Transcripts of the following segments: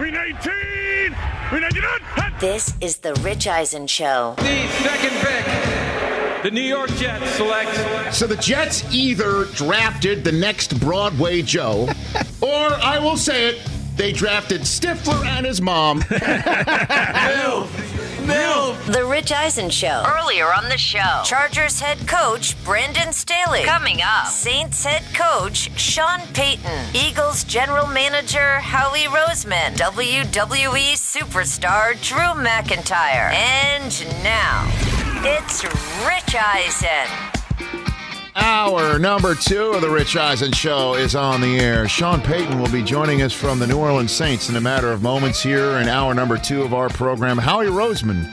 319! 399! This is the Rich Eisen Show. The second pick, the New York Jets select. So the Jets either drafted the next Broadway Joe, or I will say it, they drafted Stifler and his mom. The Rich Eisen Show. Earlier on the show, Chargers head coach Brandon Staley. Coming up, Saints head coach Sean Payton. Eagles general manager Howie Roseman. WWE superstar Drew McIntyre. And now, it's Rich Eisen. Hour number two of the Rich Eisen Show is on the air. Sean Payton will be joining us from the New Orleans Saints in a matter of moments here in hour number two of our program. Howie Roseman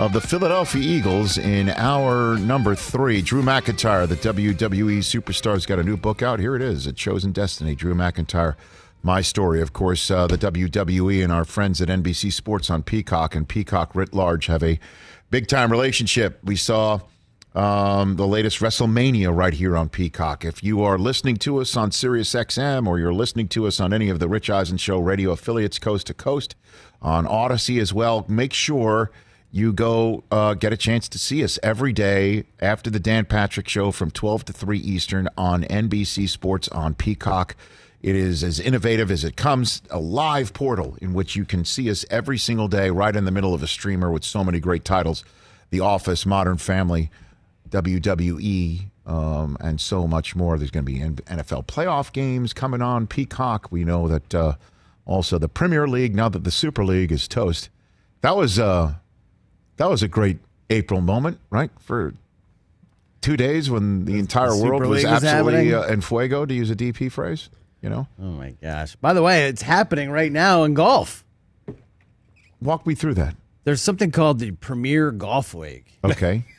of the Philadelphia Eagles in hour number three. Drew McIntyre, the WWE superstar, has got a new book out. Here it is, A Chosen Destiny. Drew McIntyre, my story. Of course, uh, the WWE and our friends at NBC Sports on Peacock and Peacock writ large have a big time relationship. We saw um, the latest WrestleMania right here on Peacock. If you are listening to us on Sirius XM or you're listening to us on any of the Rich Eisen Show radio affiliates coast to coast, on Odyssey as well, make sure you go uh, get a chance to see us every day after the Dan Patrick Show from 12 to 3 Eastern on NBC Sports on Peacock. It is as innovative as it comes, a live portal in which you can see us every single day right in the middle of a streamer with so many great titles The Office, Modern Family, WWE, um, and so much more. There's going to be NFL playoff games coming on Peacock. We know that uh, also the Premier League, now that the Super League is toast. That was, uh, that was a great April moment, right? For two days when the entire Super world was was absolutely uh, en fuego, to use a DP phrase. You know, Oh my gosh! By the way, it's happening right now in golf. walk me through that. There's something called the Premier Golf League, Okay.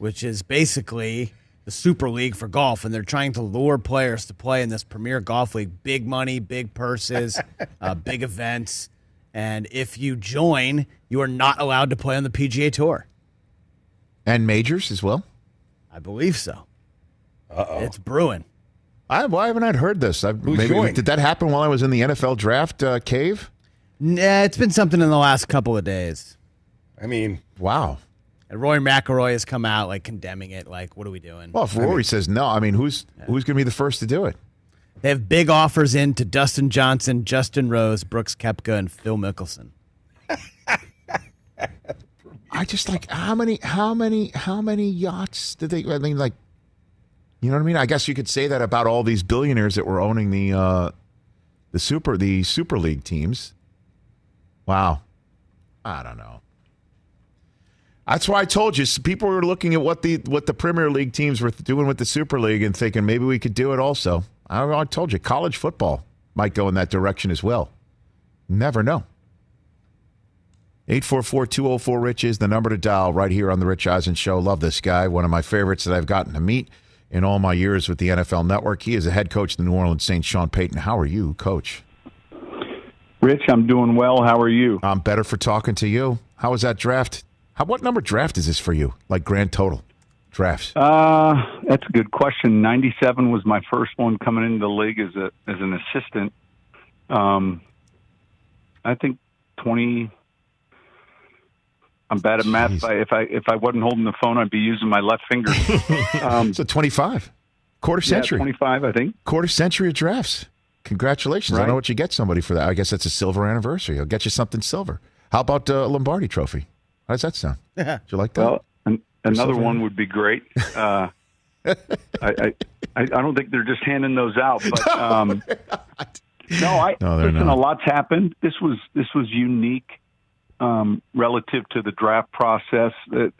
which is basically the Super League for golf, and they're trying to lure players to play in this Premier Golf League. Big money, big purses, uh, big events, and if you join, you are not allowed to play on the PGA Tour. and majors as well. I believe so. Uh-oh. It's brewing. I, why haven't I heard this? I, maybe joined? did that happen while I was in the NFL draft uh, cave? Nah, it's been something in the last couple of days. I mean, Wow. And Rory McIlroy has come out like condemning it. Like, what are we doing? Well, if Rory says no, I mean, who's who's going to be the first to do it? They have big offers in to Dustin Johnson, Justin Rose, Brooks Koepka, and Phil Mickelson. I just like how many how many how many yachts did they? I mean, like, you know what I mean? I guess you could say that about all these billionaires that were owning the uh, the super the Super League teams. Wow, I don't know. That's why I told you. People were looking at what the what the Premier League teams were doing with the Super League and thinking maybe we could do it also. I, I told you, college football might go in that direction as well. Never know. 844-204-RICH is the number to dial right here on the Rich Eisen Show. Love this guy. One of my favorites that I've gotten to meet in all my years with the NFL Network. He is a head coach of the New Orleans Saints, Sean Payton. How are you, coach? Rich, I'm doing well. How are you? I'm better for talking to you. How was that draft? How, what number draft is this for you? Like grand total drafts? Uh, that's a good question. 97 was my first one coming into the league as a as an assistant. Um, I think 20. I'm bad at math. Jeez. If I, if I if I wasn't holding the phone, I'd be using my left finger. um, So 25. Quarter yeah, century. 25, I think. Quarter century of drafts. Congratulations. I know what you get somebody for that. I guess that's a silver anniversary. I'll get you something silver. How about a Lombardi trophy? How does that sound? Yeah. Do you like that? Well, an, another Silver? one would be great. Uh, I, I I I don't think they're just handing those out, but um, no, I No, they're listen. not. A lot's happened. This was this was unique um, relative to the draft process. That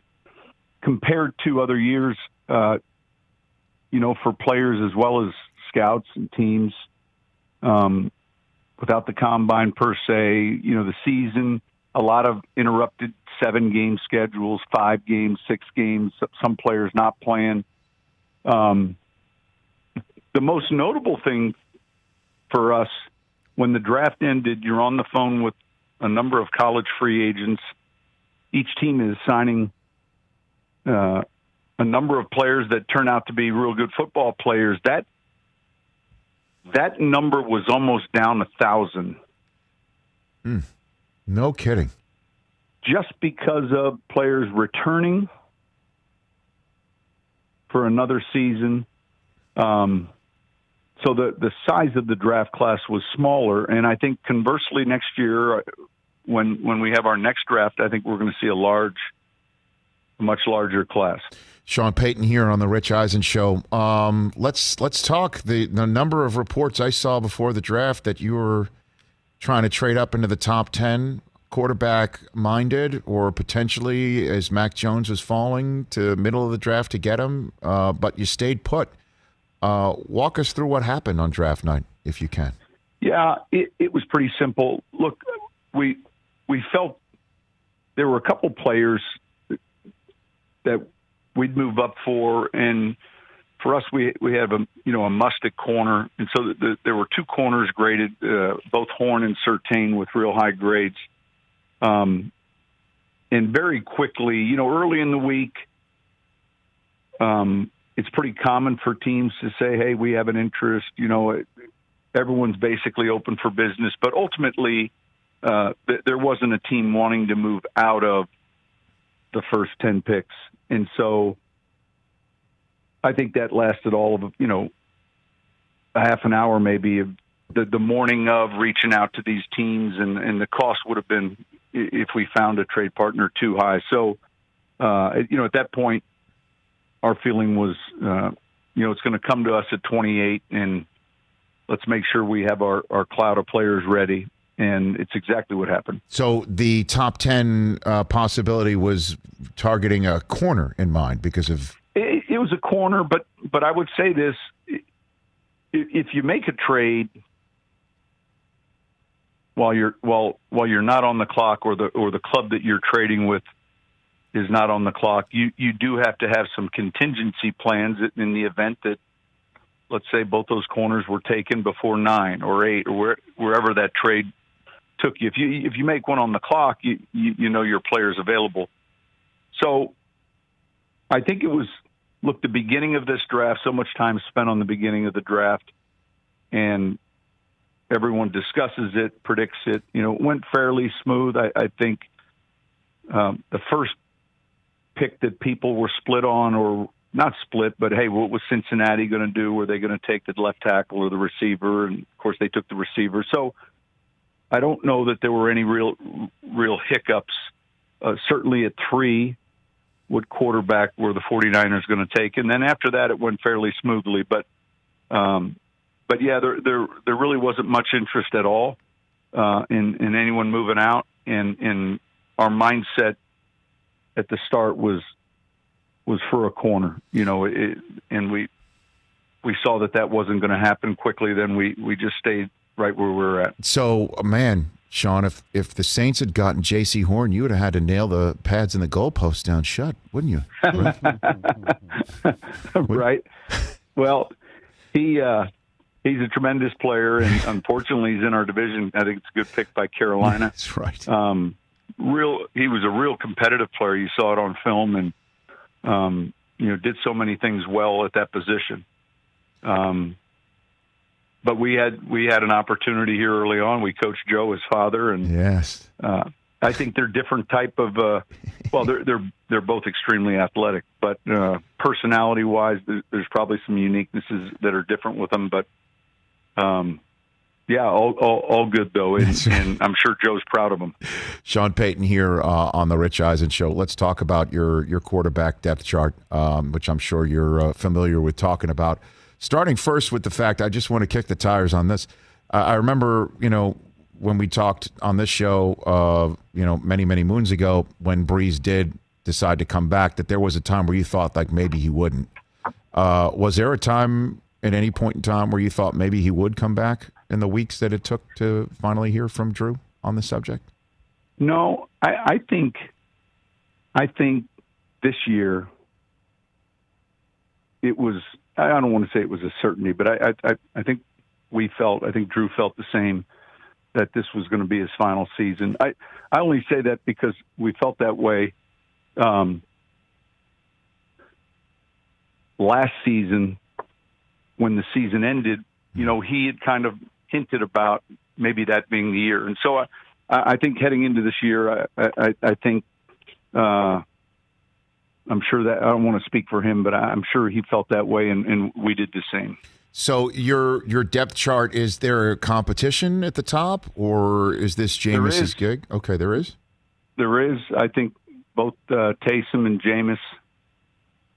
compared to other years, uh, you know, for players as well as scouts and teams, um, without the combine per se, you know, the season, a lot of interrupted seven game schedules, five games, six games, some players not playing. Um, the most notable thing for us when the draft ended, you're on the phone with a number of college free agents. Each team is signing uh, a number of players that turn out to be real good football players. That that number was almost down a thousand No kidding. just because of players returning for another season. Um, so the the size of the draft class was smaller, and I think conversely next year, uh, when when we have our next draft, I think we're going to see a large, a much larger class. Sean Payton here on the Rich Eisen show. Um, let's let's talk the the number of reports I saw before the draft that you were trying to trade up into the top ten quarterback minded, or potentially as Mac Jones was falling to middle of the draft to get him, uh, but you stayed put. Uh, walk us through what happened on draft night, if you can. Yeah, it, it was pretty simple. Look, we we felt there were a couple players that we'd move up for, and for us, we we have a you know a must at corner, and so the, the, there were two corners graded, uh, both Horn and Surtain with real high grades. Um, and very quickly, you know, early in the week, um, it's pretty common for teams to say, "Hey, we have an interest." You know, everyone's basically open for business, but ultimately, uh, th- there wasn't a team wanting to move out of the first ten picks, and so I think that lasted all of you know a half an hour, maybe of the the morning of reaching out to these teams, and and the cost would have been if we found a trade partner too high. So, uh, you know, at that point, our feeling was, uh, you know, it's going to come to us at 28, and let's make sure we have our our cloud of players ready. And it's exactly what happened. So the top ten uh, possibility was targeting a corner in mind because of It, it was a corner, but but I would say this: if you make a trade while you're while while you're not on the clock, or the or the club that you're trading with is not on the clock, you you do have to have some contingency plans in the event that, let's say, both those corners were taken before nine or eight or where, wherever that trade took you. If you if you make one on the clock, you you, you know your player's available. So I think it was look the beginning of this draft. So much time spent on the beginning of the draft, and everyone discusses it, predicts it. You know, it went fairly smooth. I, I think um, the first pick that people were split on, or not split, but hey, what was Cincinnati going to do? Were they going to take the left tackle or the receiver? And of course, they took the receiver. So I don't know that there were any real real hiccups. Uh, certainly at three, what quarterback were the 49ers going to take? And then after that, it went fairly smoothly. But, um, but yeah, there, there, there really wasn't much interest at all uh, in, in anyone moving out. And, and our mindset at the start was was for a corner, you know, it, and we we saw that that wasn't going to happen quickly. Then we we just stayed right where we were at. So, man, Sean, if if the Saints had gotten Jaycee Horn, you would have had to nail the pads and the goalposts down shut, wouldn't you? right. Well, he uh, he's a tremendous player, and unfortunately, he's in our division. I think it's a good pick by Carolina. That's right. Um, real, he was a real competitive player. You saw it on film, and um, you know, did so many things well at that position. Um, but we had we had an opportunity here early on. We coached Joe, his father, and yes. uh, I think they're different type of. Uh, well, they're they're they're both extremely athletic, but uh, personality wise, there's probably some uniquenesses that are different with them. But um, yeah, all, all all good though, and, and I'm sure Joe's proud of them. Sean Payton here uh, on the Rich Eisen show. Let's talk about your your quarterback depth chart, um, which I'm sure you're uh, familiar with talking about. Starting first with the fact, I just want to kick the tires on this. Uh, I remember, you know, when we talked on this show, uh, you know, many many moons ago, when Brees did decide to come back, that there was a time where you thought like maybe he wouldn't. Uh, was there a time at any point in time where you thought maybe he would come back in the weeks that it took to finally hear from Drew on the subject? No, I, I think, I think this year it was. I don't want to say it was a certainty, but I, I, I think we felt. I think Drew felt the same that this was going to be his final season. I, I only say that because we felt that way um, last season when the season ended. You know, he had kind of hinted about maybe that being the year, and so I, I, think heading into this year, I, I, I think uh, I'm sure that I don't want to speak for him, but I'm sure he felt that way, and, and we did the same. So your your depth chart is there a competition at the top, or is this Jameis's gig? Okay, there is. There is. I think both uh, Taysom and Jameis,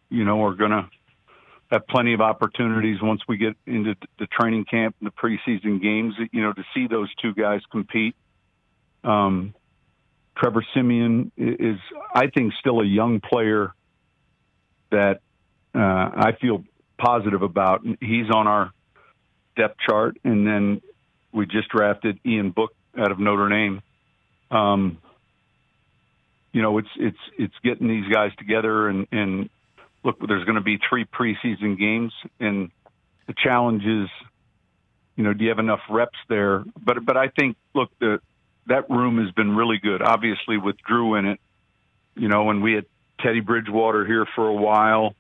you know, are going to have plenty of opportunities once we get into the training camp and the preseason games. You know, to see those two guys compete. Um, Trevor Siemian is, I think, still a young player that uh, I feel positive about. He's on our depth chart, and then we just drafted Ian Book out of Notre Dame. Um, you know, it's it's it's getting these guys together, and and look, there's going to be three preseason games, and the challenge is, you know, do you have enough reps there? But but I think, look, the that room has been really good. Obviously, with Drew in it, you know, and we had Teddy Bridgewater here for a while,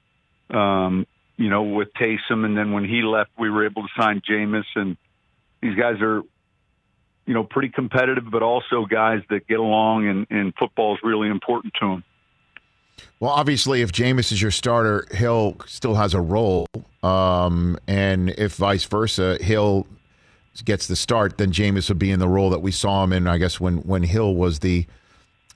um, you know, with Taysom, and then when he left, we were able to sign Jameis, and these guys are, you know, pretty competitive, but also guys that get along, and, and football is really important to them. Well, obviously, if Jameis is your starter, Hill still has a role, um, and if vice versa, Hill gets the start, then Jameis would be in the role that we saw him in. I guess when when Hill was the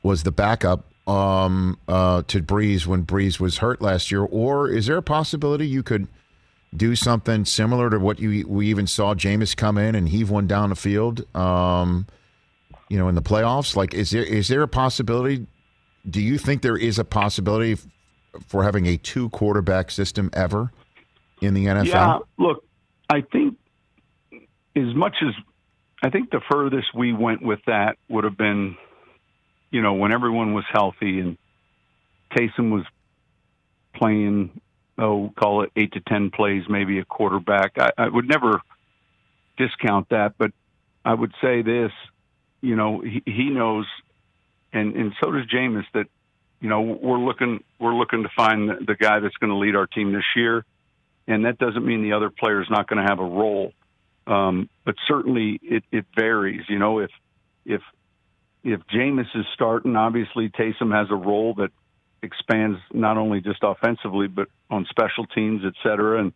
was the backup um, uh, to Brees when Brees was hurt last year, or is there a possibility you could do something similar to what you we even saw Jameis come in and heave one down the field? Um, you know, in the playoffs, like is there is there a possibility? Do you think there is a possibility for having a two quarterback system ever in the NFL? Yeah, look, I think as much as I think the furthest we went with that would have been, you know, when everyone was healthy and Taysom was playing, oh, call it eight to ten plays, maybe a quarterback. I, I would never discount that, but I would say this, you know, he, he knows, and and so does Jameis that, you know, we're looking we're looking to find the, the guy that's going to lead our team this year, and that doesn't mean the other player is not going to have a role. Um, but certainly it, it varies. You know, if if if Jameis is starting, obviously Taysom has a role that expands not only just offensively but on special teams, et cetera. And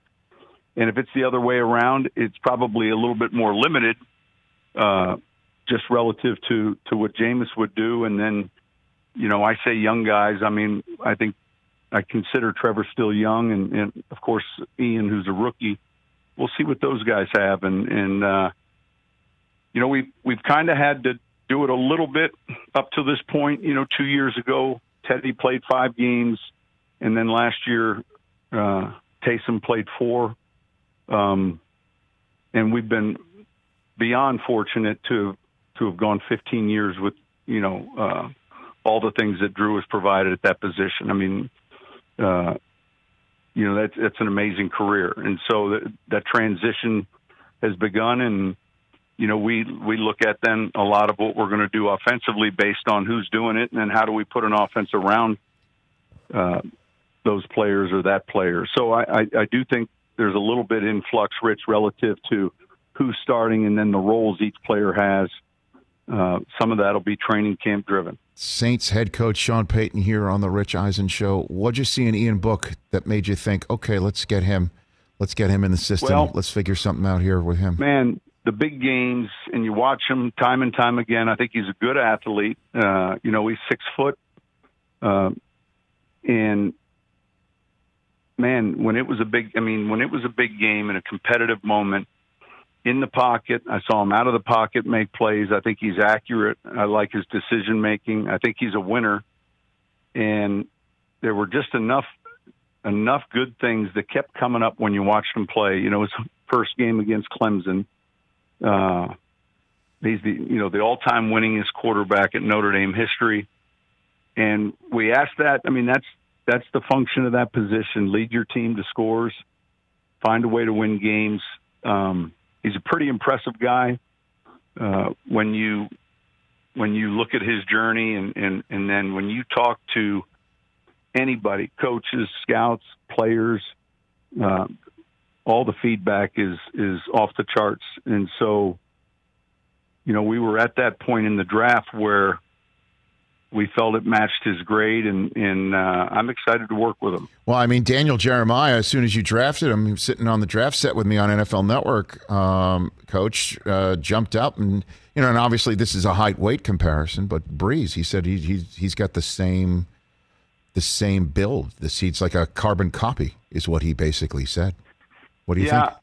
and if it's the other way around, it's probably a little bit more limited, uh, just relative to to what Jameis would do. And then, you know, I say young guys. I mean, I think I consider Trevor still young, and, and of course Ian, who's a rookie we'll see what those guys have. And and uh, you know we we've, we've kind of had to do it a little bit up to this point. You know, two years ago Teddy played five games, and then last year uh, Taysom played four. Um, and we've been beyond fortunate to to have gone 15 years with you know uh, all the things that Drew has provided at that position. I mean, uh, you know that's that's an amazing career, and so that, that transition has begun, and you know we we look at then a lot of what we're going to do offensively based on who's doing it, and then how do we put an offense around uh, those players or that player. So I, I, I do think there's a little bit influx, Rich, relative to who's starting, and then the roles each player has. Uh, some of that will be training camp driven. Saints head coach Sean Payton here on the Rich Eisen show. What'd you see in Ian Book that made you think, okay, let's get him, let's get him in the system. Well, let's figure something out here with him. Man, the big games, and you watch him time and time again. I think he's a good athlete. Uh, you know, he's six foot, uh, and man, when it was a big, I mean, when it was a big game in a competitive moment in the pocket. I saw him out of the pocket make plays. I think he's accurate. I like his decision making. I think he's a winner. And there were just enough enough good things that kept coming up when you watched him play. You know, his first game against Clemson. Uh, he's the you know the all time winningest quarterback at Notre Dame history. And we asked that. I mean, that's that's the function of that position: lead your team to scores, find a way to win games. Um, he's a pretty impressive guy. Uh, when you when you look at his journey and, and, and then when you talk to anybody, coaches, scouts, players, uh, all the feedback is is off the charts. And so, you know, we were at that point in the draft where we felt it matched his grade, and and uh, I'm excited to work with him. Well, I mean, Daniel Jeremiah, as soon as you drafted him, he was sitting on the draft set with me on NFL Network. Um, coach uh, jumped up, and you know, and obviously this is a height weight comparison, but Brees, he said he, he's he's got the same the same build. The seat's like a carbon copy, is what he basically said. What do you yeah, think?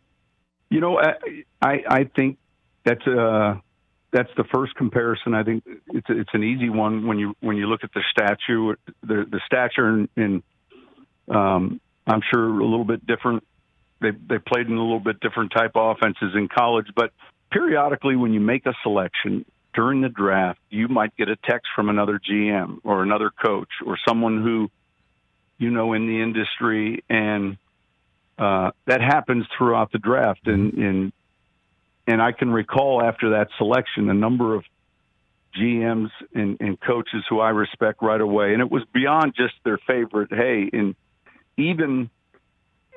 You know, I I think that's a that's the first comparison. I think it's it's an easy one when you when you look at the statue, the the stature, and, um, I'm sure a little bit different. They they played in a little bit different type of offenses in college, but periodically when you make a selection during the draft, you might get a text from another GM or another coach or someone who you know in the industry, and uh, that happens throughout the draft. And, and and I can recall after that selection a number of GMs and, and coaches who I respect right away, and it was beyond just their favorite. Hey, and even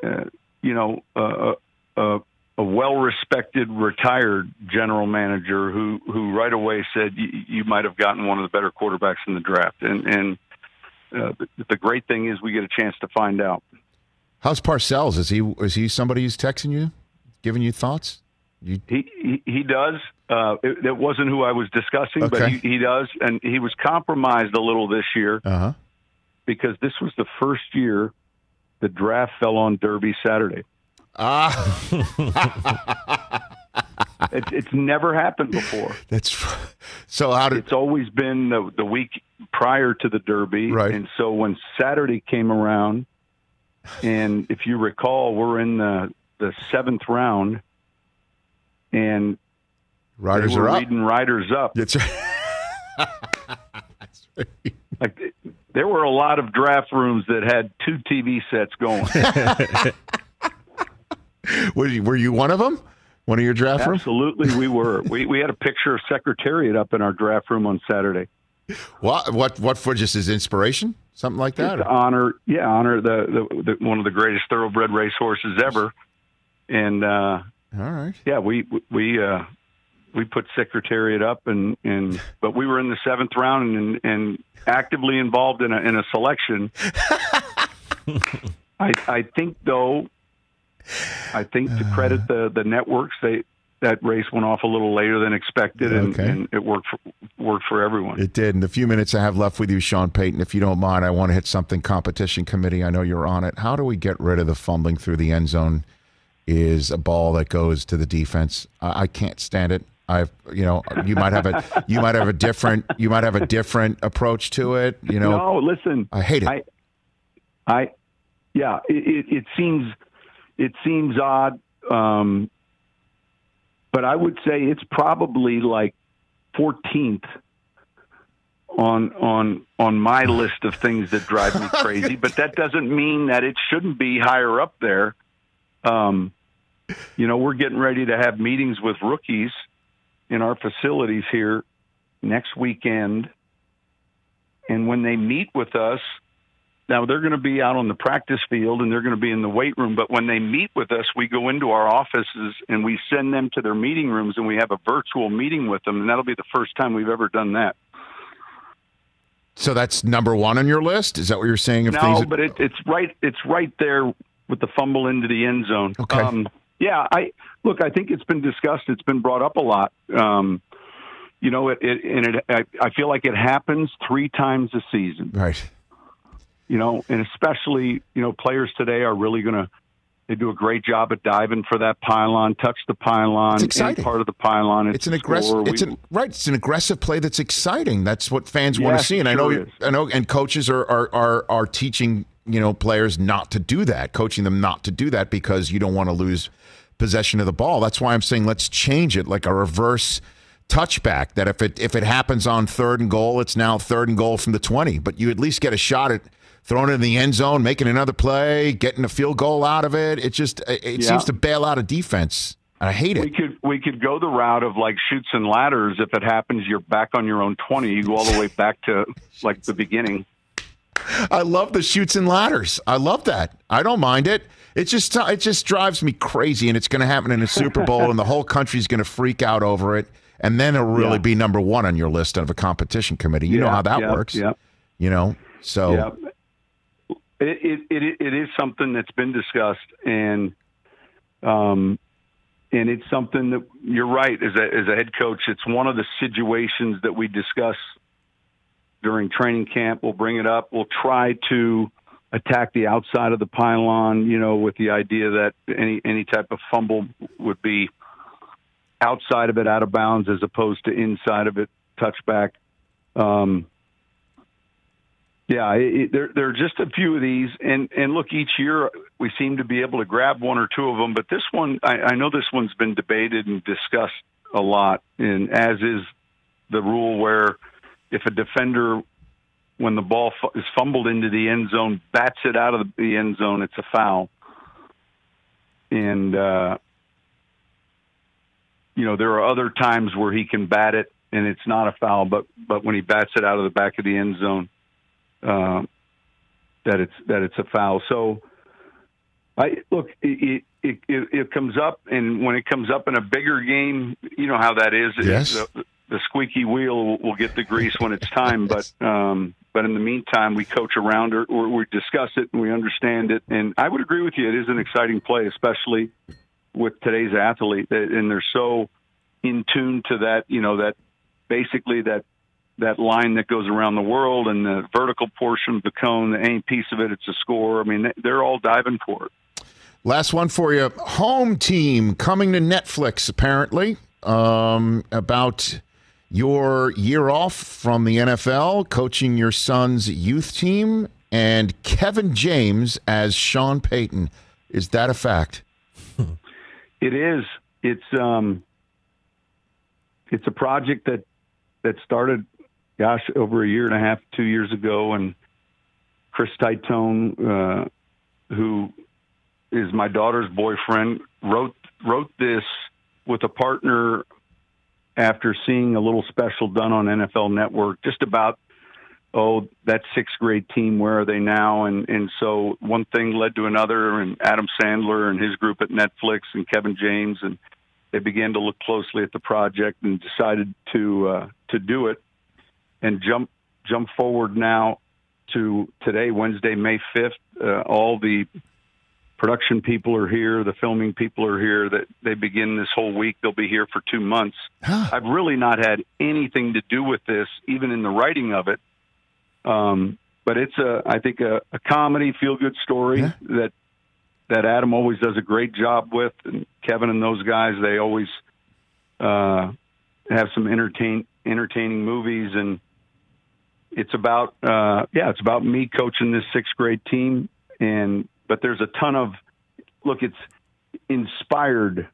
uh, you know uh, uh, a well-respected retired general manager who who right away said you might have gotten one of the better quarterbacks in the draft, and and uh, the, the great thing is we get a chance to find out. How's Parcells? Is he is he somebody who's texting you, giving you thoughts? You... He, he, he does. Uh, it, it, wasn't who I was discussing, okay. but he, he, does, and he was compromised a little this year uh-huh. because this was the first year the draft fell on Derby Saturday. Ah. it, it's never happened before. That's so. How did it's always been the, the week prior to the Derby, right? And so when Saturday came around, and if you recall, we're in the the seventh round and riders are reading up. riders up. That's right. That's right. Like there were a lot of draft rooms that had two TV sets going. were, you, were you one of them? One of your draft rooms? Absolutely, we were. we we had a picture of Secretariat up in our draft room on Saturday. What what what for? Just as inspiration, something like that. Honor, yeah, honor the, the, the, one of the greatest thoroughbred racehorses ever, and uh, all right. Yeah, we we uh, we put Secretariat up, and and but we were in the seventh round and and actively involved in a in a selection. I I think though, I think to credit the the networks, they that race went off a little later than expected, and, okay. and, it worked for, worked for everyone. It did. In the few minutes I have left with you, Sean Payton, if you don't mind, I want to hit something competition committee. I know you're on it. How do we get rid of the fumbling through the end zone? Is a ball that goes to the defense. I, I can't stand it. I, you know, you might have a, you might have a different, you might have a different approach to it. You know, no, listen, I hate it. I, I yeah, it, it, seems, it seems odd, um, but I would say it's probably like 14th on on on my list of things that drive me crazy. but that doesn't mean that it shouldn't be higher up there. Um, you know, we're getting ready to have meetings with rookies in our facilities here next weekend. And when they meet with us, now they're going to be out on the practice field and they're going to be in the weight room. But when they meet with us, we go into our offices and we send them to their meeting rooms and we have a virtual meeting with them. And that'll be the first time we've ever done that. So that's number one on your list. Is that what you're saying? Of no, things that- but it, it's right. It's right there with the fumble into the end zone. Okay. Um, yeah, I look. I think it's been discussed. It's been brought up a lot. Um, you know, it, it and it. I, I feel like it happens three times a season. Right. You know, and especially you know, players today are really going to. They do a great job at diving for that pylon, touch the pylon, it's exciting. part of the pylon. It's, it's an aggressive. It's an, right. It's an aggressive play that's exciting. That's what fans yes, want to see. And sure I know, is. I know, and coaches are are are, are teaching you know players not to do that, coaching them not to do that because you don't want to lose possession of the ball. That's why I'm saying let's change it like a reverse touchback that if it if it happens on third and goal, it's now third and goal from the 20, but you at least get a shot at throwing it in the end zone, making another play, getting a field goal out of it. It just it yeah. seems to bail out a defense. I hate it. We could we could go the route of like Chutes and Ladders. If it happens, you're back on your own twenty. You go all the way back to like the beginning. I love the Chutes and Ladders. I love that. I don't mind it. It just it just drives me crazy, and it's going to happen in a Super Bowl, and the whole country's going to freak out over it. and then it'll really Yeah. be number one on your list of a competition committee. You know how that yeah, works. Yeah. You know, so Yeah. It, it, it, it is something that's been discussed and, um, and it's something that you're right as a, as a head coach. It's one of the situations that we discuss during training camp. We'll bring it up. We'll try to attack the outside of the pylon, you know, with the idea that any, any type of fumble would be outside of it, out of bounds, as opposed to inside of it, touchback. Um, yeah, it, it, there, there are just a few of these, and and look, each year we seem to be able to grab one or two of them. But this one, I, I know this one's been debated and discussed a lot, and as is the rule where if a defender, when the ball fu- is fumbled into the end zone, bats it out of the end zone, it's a foul. And uh, you know there are other times where he can bat it and it's not a foul, but but when he bats it out of the back of the end zone um, that it's that it's a foul. So, I look, it, it it it comes up, and when it comes up in a bigger game, you know how that is. Yes. The, the squeaky wheel will get the grease when it's time, but um, but in the meantime, we coach around it, or we discuss it, and we understand it. And I would agree with you; it is an exciting play, especially with today's athlete, and they're so in tune to that. You know that basically that that line that goes around the world and the vertical portion of the cone, any piece of it, it's a score. I mean, they're all diving for it. Last one for you. Home team coming to Netflix, apparently, um, about your year off from the NFL, coaching your son's youth team, and Kevin James as Sean Payton. Is that a fact? It is. It's um, it's a project that that started, gosh, over a year and a half, two years ago, and Chris Titone, uh, who is my daughter's boyfriend, wrote wrote this with a partner after seeing a little special done on NFL Network, just about oh that sixth grade team, where are they now? And and so one thing led to another, and Adam Sandler and his group at Netflix and Kevin James and they began to look closely at the project and decided to uh, to do it and jump jump forward now to today, Wednesday, May fifth. Uh, all the production people are here, the filming people are here. That they begin this whole week. They'll be here for two months. I've really not had anything to do with this, even in the writing of it. Um, but it's a, I think, a, a comedy, feel good story Yeah. that that Adam always does a great job with, and Kevin and those guys. They always uh, have some entertain entertaining movies, and it's about uh, yeah, it's about me coaching this sixth grade team, and but there's a ton of look, it's inspired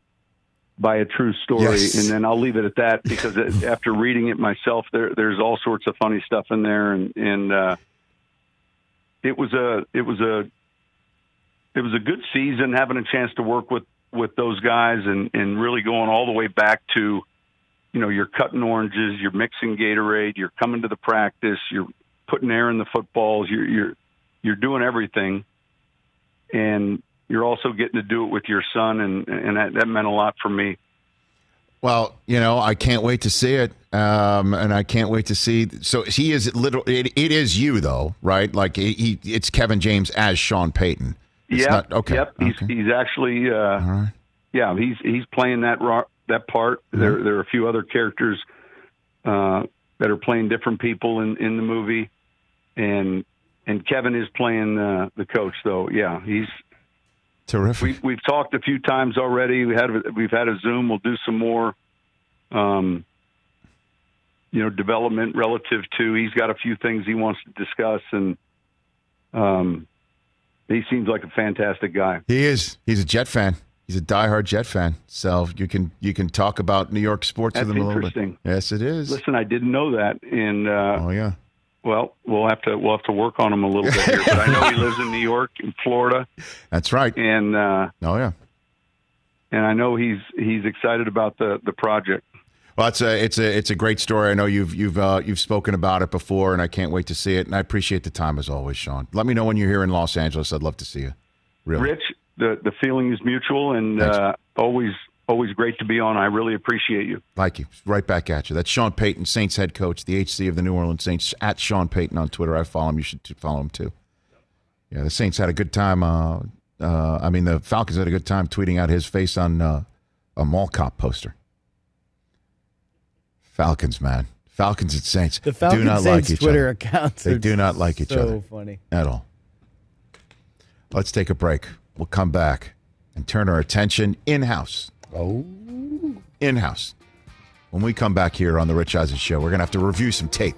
by a true story, Yes. and then I'll leave it at that because it, after reading it myself, there there's all sorts of funny stuff in there, and and uh, it was a it was a it was a good season having a chance to work with with those guys and and really going all the way back to you know you're cutting oranges you're mixing gatorade you're coming to the practice you're putting air in the footballs you're you're you're doing everything and you're also getting to do it with your son and and that, that meant a lot for me Well, you know, I can't wait to see it, um, and I can't wait to see. So he is little. It, it is you though, right? Like he, he, it's Kevin James as Sean Payton. Yeah. okay. yep he's okay. he's actually uh right. yeah, he's he's playing that ro- that part. There there are a few other characters uh, that are playing different people in in the movie, and and Kevin is playing uh, the coach. Though, yeah, he's Terrific. we we've talked a few times already. We had we've had a Zoom. We'll do some more. Um, you know, development relative to he's got a few things he wants to discuss, and um, he seems like a fantastic guy. He is. He's a Jet fan. He's a diehard Jet fan. So you can you can talk about New York sports That's with him a little bit. Yes, it is. Listen, I didn't know that, and uh, oh yeah. Well, we'll have to we'll have to work on him a little bit here. But I know he lives in New York and Florida, That's right. and uh, Oh yeah. and I know he's he's excited about the the project. Well, it's a it's a it's a great story. I know you've you've uh, you've spoken about it before, and I can't wait to see it. And I appreciate the time as always, Sean. Let me know when you're here in Los Angeles. I'd love to see you. Really. Rich, the the feeling is mutual, and uh, always always great to be on. I really appreciate you. Thank you. Right back at you. That's Sean Payton, Saints head coach, the HC of the New Orleans Saints, at Sean Payton on Twitter. I follow him. You should follow him too. Yeah, the Saints had a good time. Uh, uh, I mean, the Falcons had a good time tweeting out his face on uh, a mall cop poster. Falcons, man. Falcons and Saints The Falcons do not Saints like each Twitter other. accounts. They are do not like each other. so other. funny. at all. Let's take a break. We'll come back and turn our attention in house. Oh. In house. When we come back here on the Rich Eisen Show, we're going to have to review some tape.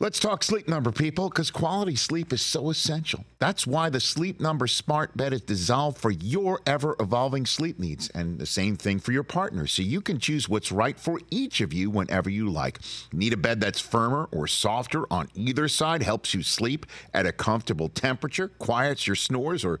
Let's talk sleep number, people, because quality sleep is so essential. That's why the Sleep Number Smart Bed is designed for your ever evolving sleep needs, and the same thing for your partner, so you can choose what's right for each of you whenever you like. Need a bed that's firmer or softer on either side, helps you sleep at a comfortable temperature, quiets your snores, or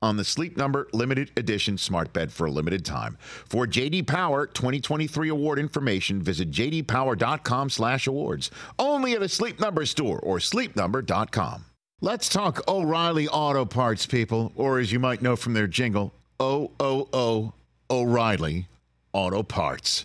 on the Sleep Number limited edition smart bed for a limited time. For JD Power 2023 award information, visit jdpower.com/awards. Only at a Sleep Number store or sleepnumber.com. Let's talk O'Reilly Auto Parts, people, or as you might know from their jingle, O O O O'Reilly Auto Parts.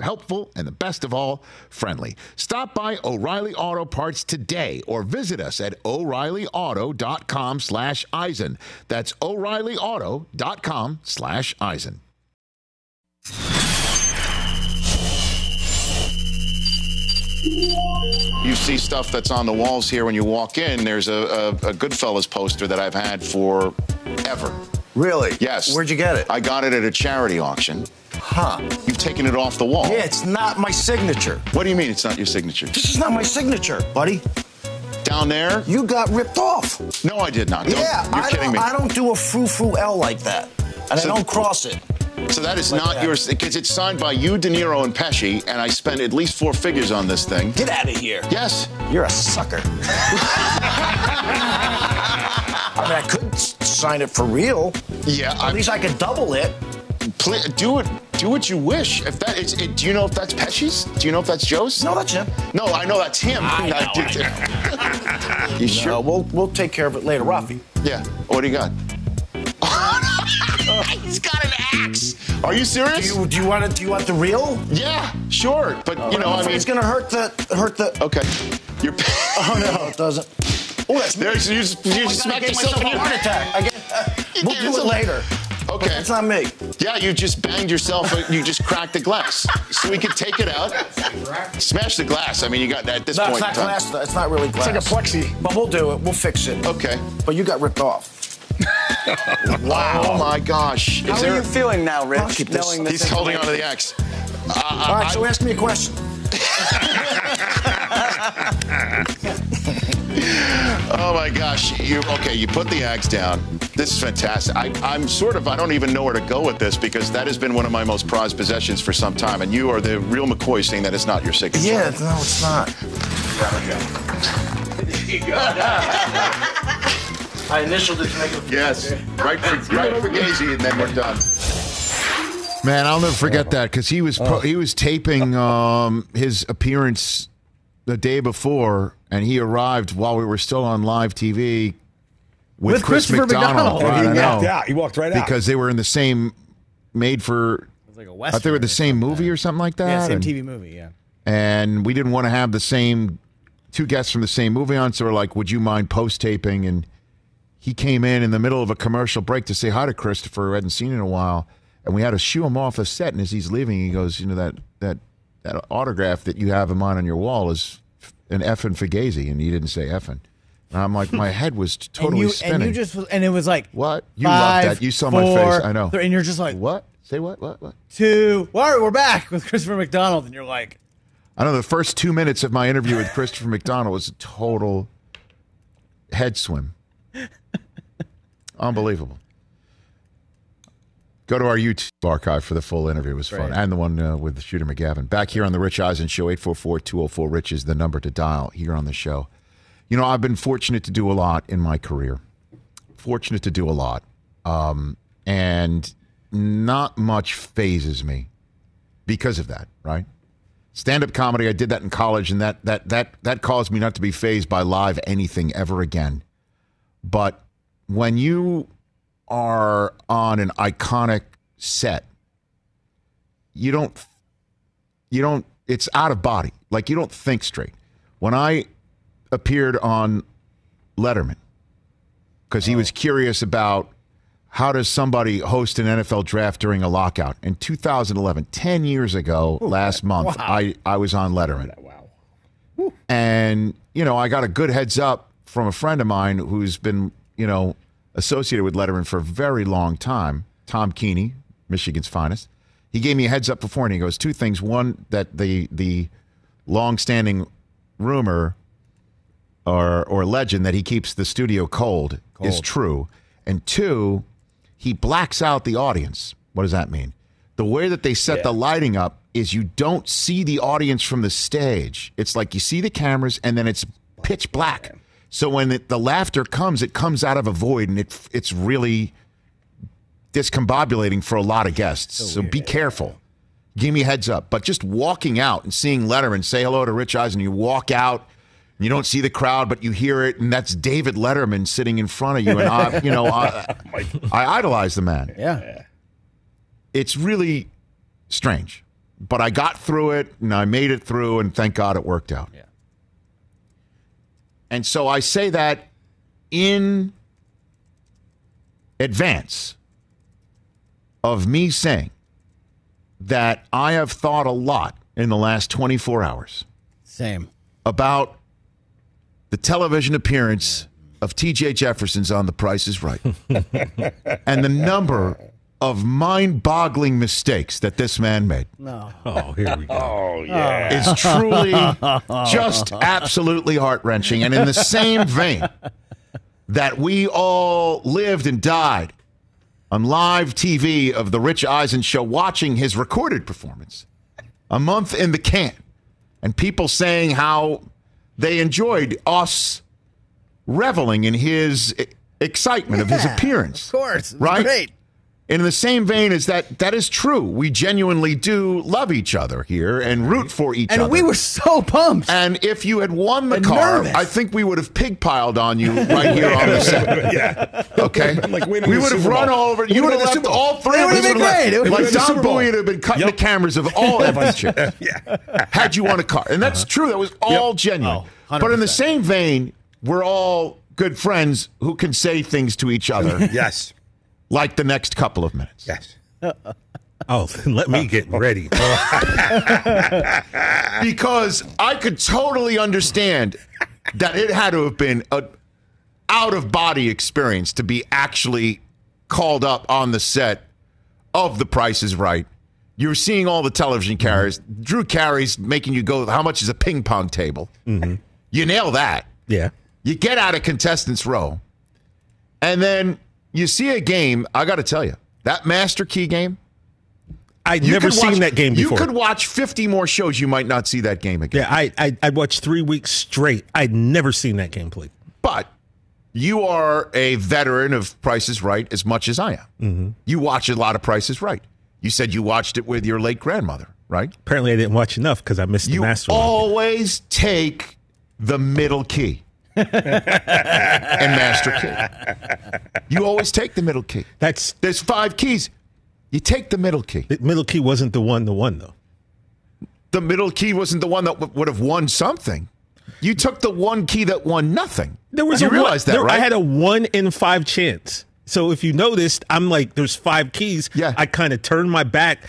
helpful, and the best of all, friendly. Stop by O'Reilly Auto Parts today or visit us at o'reillyauto.com slash Eisen. That's o'reillyauto.com slash Eisen. You see stuff that's on the walls here when you walk in. There's a, a, a Goodfellas poster that I've had for ever. Really? Yes. Where'd you get it? I got it at a charity auction. Huh. You've taken it off the wall. Yeah, it's not my signature. What do you mean it's not your signature? This is not my signature, buddy. Down there? You got ripped off. No, I did not. Don't- yeah, you're I kidding me. I don't do a frou frou L like that, and So- I don't cross it. So that is Like not that. yours because it's signed by you, De Niro, and Pesci, and I spent at least four figures on this thing. Get out of here. Yes. You're a sucker. I mean, I could sign it for real. Yeah. At I, least I could double it. pl- do it. Do what you wish. If that is, it, do you know if that's Pesci's? Do you know if that's Joe's? No, that's him. No, I know that's him. I know, I you sure? No, we'll we'll take care of it later, Rafi. Yeah. What do you got? He's got an axe. Are you Do serious? you do you want it? Do you want the real? yeah, sure. But you know, I'm I afraid mean, it's gonna hurt the hurt the. okay. You're. Oh no, it doesn't. Oh, that's me. There's you just, you Oh just God, I smacked yourself myself in a your heart attack. I get, You we'll do it yourself- later. Okay. It's not me. Yeah, you just banged yourself. You just cracked the glass, so we could take it out, smash the glass. I mean, you got that at this No, point. it's not in time. glass. though. It's not really glass. It's like a plexi. But we'll do it. We'll fix it. Okay. But you got ripped off. Wow. Oh my gosh. Is How there- are you feeling now, Rich? keep this. Knowing this He's holding onto the axe. Uh, All right, so ask me a question. Oh my gosh. You okay? You put the axe down. This is fantastic. I, I'm sort of. I don't even know where to go with this because that has been one of my most prized possessions for some time, and you are the real McCoy saying that it's not your signature. Yeah, no, it's not. I initialed it to make it. Yes. Right for right for Gazy, and then we're done. Man, I'll never forget that because he was pro- he was taping um, his appearance the day before, and he arrived while we were still on live TV with, With Chris Christopher McDonald. McDonald. Right, he I know. walked out. He walked right out. because they were in the same made for was like a I western. thought they were the same something. movie or something like that. Yeah, same and, TV movie. Yeah. and we didn't want to have the same two guests from the same movie on. So we're like, "Would you mind post taping?" And he came in in the middle of a commercial break to say hi to Christopher, who hadn't seen in a while, and we had to shoo him off the set. And as he's leaving, he goes, "You know that that that autograph that you have of mine on your wall is an effing Fugazi," and you didn't say effing. And I'm like, my head was totally and you, spinning. And you just was- and it was like what? You five, loved that. You saw my face. I know. three, and you're just like what? Say what? What? What? two. All right, we're back with Christopher McDonald, and you're like, I know the first two minutes of my interview with Christopher McDonald was a total head swim. Unbelievable. Go to our YouTube archive for the full interview. It was fun. And the one uh, with Shooter McGavin. Back here on the Rich Eisen Show, 844 204 Rich is the number to dial here on the show. You know, I've been fortunate to do a lot in my career. Fortunate to do a lot. Um, and not much phases me because of that, right? stand-up comedy i did that in college and that that that that caused me not to be phased by live anything ever again but when you are on an iconic set you don't you don't it's out of body like you don't think straight when i appeared on letterman because he was curious about how does somebody host an NFL draft during a lockout? In 2011, 10 years ago, last month, I, I was on Letterman. Wow. And, you know, I got a good heads up from a friend of mine who's been, you know, associated with Letterman for a very long time, Tom Keaney, Michigan's finest. He gave me a heads up before, and he goes, two things. One, that the, the long-standing rumor or or legend that he keeps the studio cold, is true. And two, he blacks out the audience. What does that mean? The way that they set the lighting up is you don't see the audience from the stage. It's like you see the cameras and then it's pitch black. So when it, the laughter comes, it comes out of a void and it it's really discombobulating for a lot of guests. So, be careful. Give me a heads up. But just walking out and seeing Letterman say hello to Rich Eisen, you walk out, you don't see the crowd, but you hear it, and that's David Letterman sitting in front of you. And I, you know, I, I idolize the man. yeah, It's really strange, but I got through it, and I made it through, and thank God it worked out. Yeah. And so I say that in advance of me saying that I have thought a lot in the last 24 hours same. about the television appearance of TJ Jefferson's on The Price is Right and the number of mind boggling mistakes that this man made Oh, here we go. Oh, oh. yeah. Is truly just absolutely heart wrenching. And in the same vein that we all lived and died on live TV of the Rich Eisen show, watching his recorded performance, a month in the can, and people saying how they enjoyed us reveling in his excitement of his appearance. Of course, Right? Great. In the same vein as that, that is true. We genuinely do love each other here and root for each And other. And we were so pumped. And if you had won the And car, nervous. I think we would have pig piled on you right here on the set. yeah. Okay, Like we would have run all over. You would have left all three of us. would've been would've left. great. It would've Like been the Don. Bowie would have been cutting Yep. the cameras of all Evans chicks. Yeah. Had you won a car, and that's uh-huh. true. That was all genuine. Oh, but in the same vein, we're all good friends who can say things to each other Yes. Like the next couple of minutes. Yes. Oh, let me get ready. because I could totally understand that it had to have been a out of body experience to be actually called up on the set of The Price is Right. You're seeing all the television mm-hmm. carriers. Drew Carey's making you go, how much is a ping pong table? Mm-hmm. You nail that. Yeah. You get out of contestants row, and then you see a game. I got to tell you, that Master Key game. I'd you never seen watch- that game before. You could watch 50 more shows. You might not see that game again. yeah, I, I I watched three weeks straight. I'd never seen that game played. But you are a veteran of Price is Right as much as I am. Mm-hmm. You watch a lot of Price is Right. You said you watched it with your late grandmother, right? Apparently, I didn't watch enough because I missed the master. one. always take the middle key and master key. You always take the middle key. That's There's five keys. You take the middle key. The middle key wasn't the one, the one though. The middle key wasn't the one that w- would have won something. You took the one key that won nothing. There was you a realize one, that, there- right? I had a one in five chance. So if you noticed, I'm like, there's five keys. Yeah. I kind of turned my back.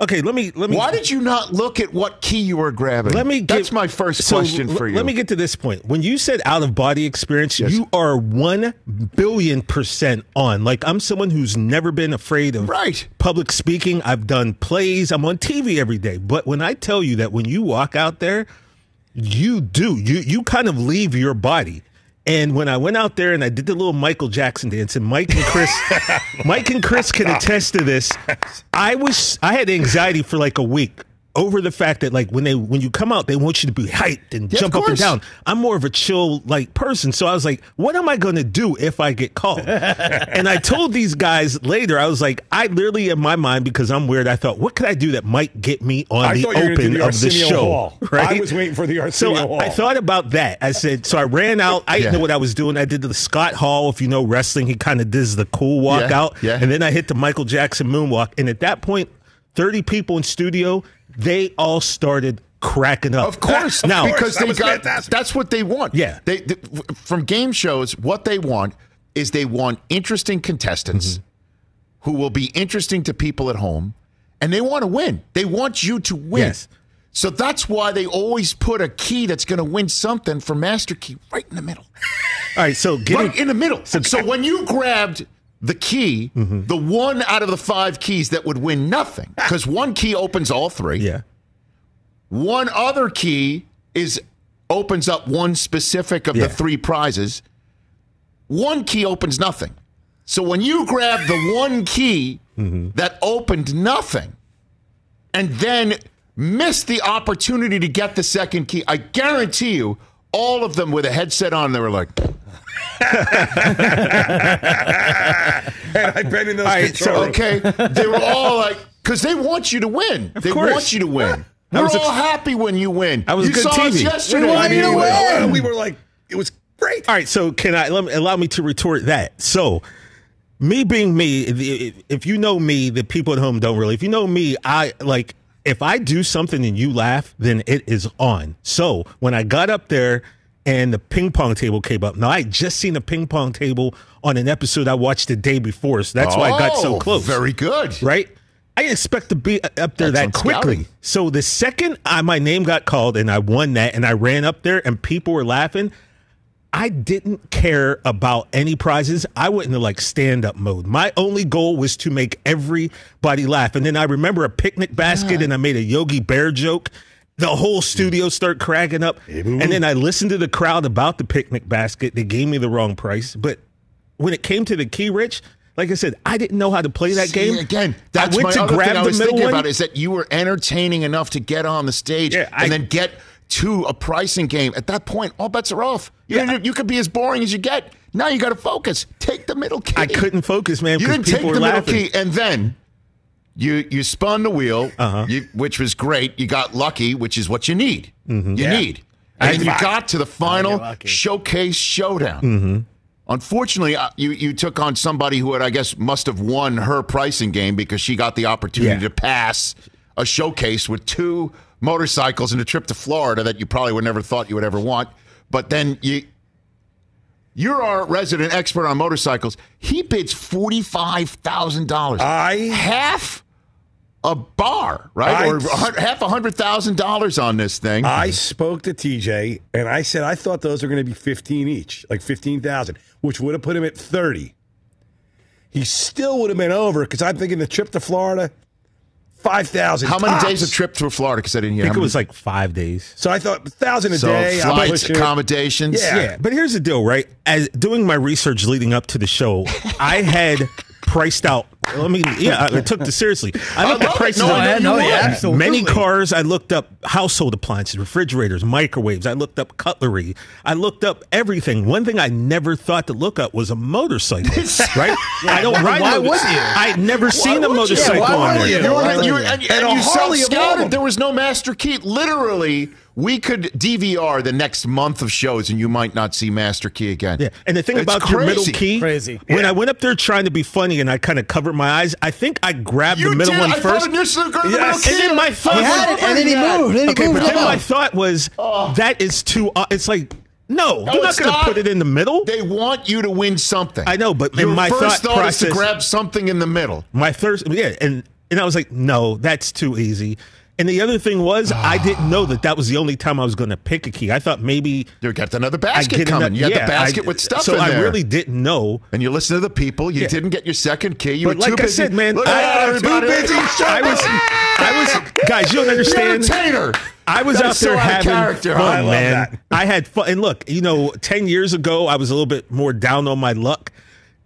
Okay, let me let me. Why did you not look at what key you were grabbing? Let me. That's give- my first so question l- for you. Let me get to this point. When you said out of body experience, Yes. you are one billion percent on. Like I'm someone who's never been afraid of Right. public speaking. I've done plays. I'm on TV every day. But when I tell you that when you walk out there, you do. You you kind of leave your body. And when I went out there and I did the little Michael Jackson dance, and Mike and Chris, Mike and Chris can attest to this. I was I had anxiety for like a week over the fact that like when they when you come out, they want you to be hyped and Yeah, jump up and down. I'm more of a chill like person, so I was like, what am I going to do if I get called? and I told these guys later, I was like, I literally in my mind because I'm weird. I thought, what could I do that might get me on I the thought you were gonna do open the of the show? Hall. Right? I was waiting for the Arsenio I, Hall. I thought about that. I said, so I ran out. I Yeah. didn't know what I was doing. I did the Scott Hall. If you know wrestling, he kind of does the cool walk Yeah, out. yeah. And then I hit the Michael Jackson moonwalk. And at that point, 30 people in studio, they all started cracking up. Of course, now because that they was got fantastic. that's what they want. Yeah. they, th from game shows, what they want is they want interesting contestants Mm-hmm. who will be interesting to people at home, and they want to win. They want you to win. Yes. So that's why they always put a key that's going to win something for Master Key right in the middle. all right, so getting right in the middle. So, when you grabbed the key, Mm-hmm. the one out of the five keys that would win nothing, because one key opens all three. yeah. One other key is opens up one specific of the three prizes. One key opens nothing. So when you grab the one key Mm-hmm. that opened nothing and then miss the opportunity to get the second key, I guarantee you all of them with a headset on, they were like, And I've been in those All right, so- okay. They were all like, because they want you to win. they course. want you to win. I We're was all ex- happy when you win. I was you good saw us TV. yesterday. We when wanted you to win. win. We were like, it was great. All right, so can I let me, allow me to retort that? So, me being me, if- if you know me, the people at home don't really. If you know me, I like if I do something and you laugh, then it is on. So when I got up there and the ping pong table came up, now I had just seen a ping pong table on an episode I watched the day before, so that's why I got so Oh, close. Very good. right? I didn't expect to be up there that quickly. scouting. So the second I, my name got called and I won that and I ran up there and people were laughing, I didn't care about any prizes. I went into like stand up mode. My only goal was to make everybody laugh. And then I remember a picnic basket and I made a Yogi Bear joke. The whole studio start cracking up. and then I listened to the crowd about the picnic basket. They gave me the wrong price. But when it came to the key, Rich, like I said, I didn't know how to play that See, game. again, that's I went my to other grab thing I the was middle thinking one. about is that you were entertaining enough to get on the stage Yeah, I- and then get to a pricing game. At that point, all bets are off. You, Yeah. you could be as boring as you get. Now you got to focus. Take the middle key. I couldn't focus, man, You didn't take the laughing. middle key, and then you you spun the wheel, Uh-huh. you, which was great. You got lucky, which is what you need. Mm-hmm. You Yeah. need. And you got to the final showcase showdown. Mm-hmm. Unfortunately, uh, you you took on somebody who had, I guess, must have won her pricing game because she got the opportunity Yeah. to pass a showcase with two motorcycles and a trip to Florida that you probably would never thought you would ever want. But then you. You're our resident expert on motorcycles. He bids forty five thousand dollars. I- half a bar, right, I- or a half a hundred thousand dollars on this thing. I spoke to TJ and I said I thought those are going to be 15 each, like 15,000, which would have put him at 30. He still would have been over because I'm thinking the trip to Florida, 5,000. How many tops. days of trip to Florida? Because I didn't hear. I think How it was like five days. So I thought 1,000 a so day. I'm flights, accommodations. Yeah. Yeah, but here's the deal, right? As doing my research leading up to the show, I had priced out. I mean, yeah, I, I took this seriously. I looked love at prices No, on I no, yeah, absolutely. many cars. I looked up household appliances, refrigerators, microwaves. I looked up cutlery. I looked up everything. One thing I never thought to look up was a motorcycle. right? I don't ride. why motor- would you? I'd never seen a would you? motorcycle Yeah, why on there. you? You were, Why would you, you? and, And and you Harley of all of self-scouted. There was no master key. Literally, we could DVR the next month of shows, and you might not see Master Key again. Yeah, and the thing It's about your middle key, Crazy. When Yeah. I went up there trying to be funny and I kind of covered my eyes, I think I grabbed You the middle did. one I first. thought initially you were going to the Yes. middle And then key. my thought He was, it, and then he moved. Then he okay, moved but then my thought was that is too. Uh, it's like no, No, you're not going to put it in the middle. They want you to win something. I know, but in your my first thought thought is to grab something in the middle. My first, yeah, and and I was like, no, that's too easy. And the other thing was, I didn't know that that was the only time I was going to pick a key. I thought maybe You got another basket coming. enough- you had yeah, the basket I- with stuff So I there. really didn't know. and you listen to the people. You Yeah. didn't get your second key. You But were too I busy. said, man, Look I- I- too busy. I was, I was, guys, you don't understand. entertainer. I was That's out there so having character. fun, I love man. that. I had fun, and look, you know, ten years ago, I was a little bit more down on my luck,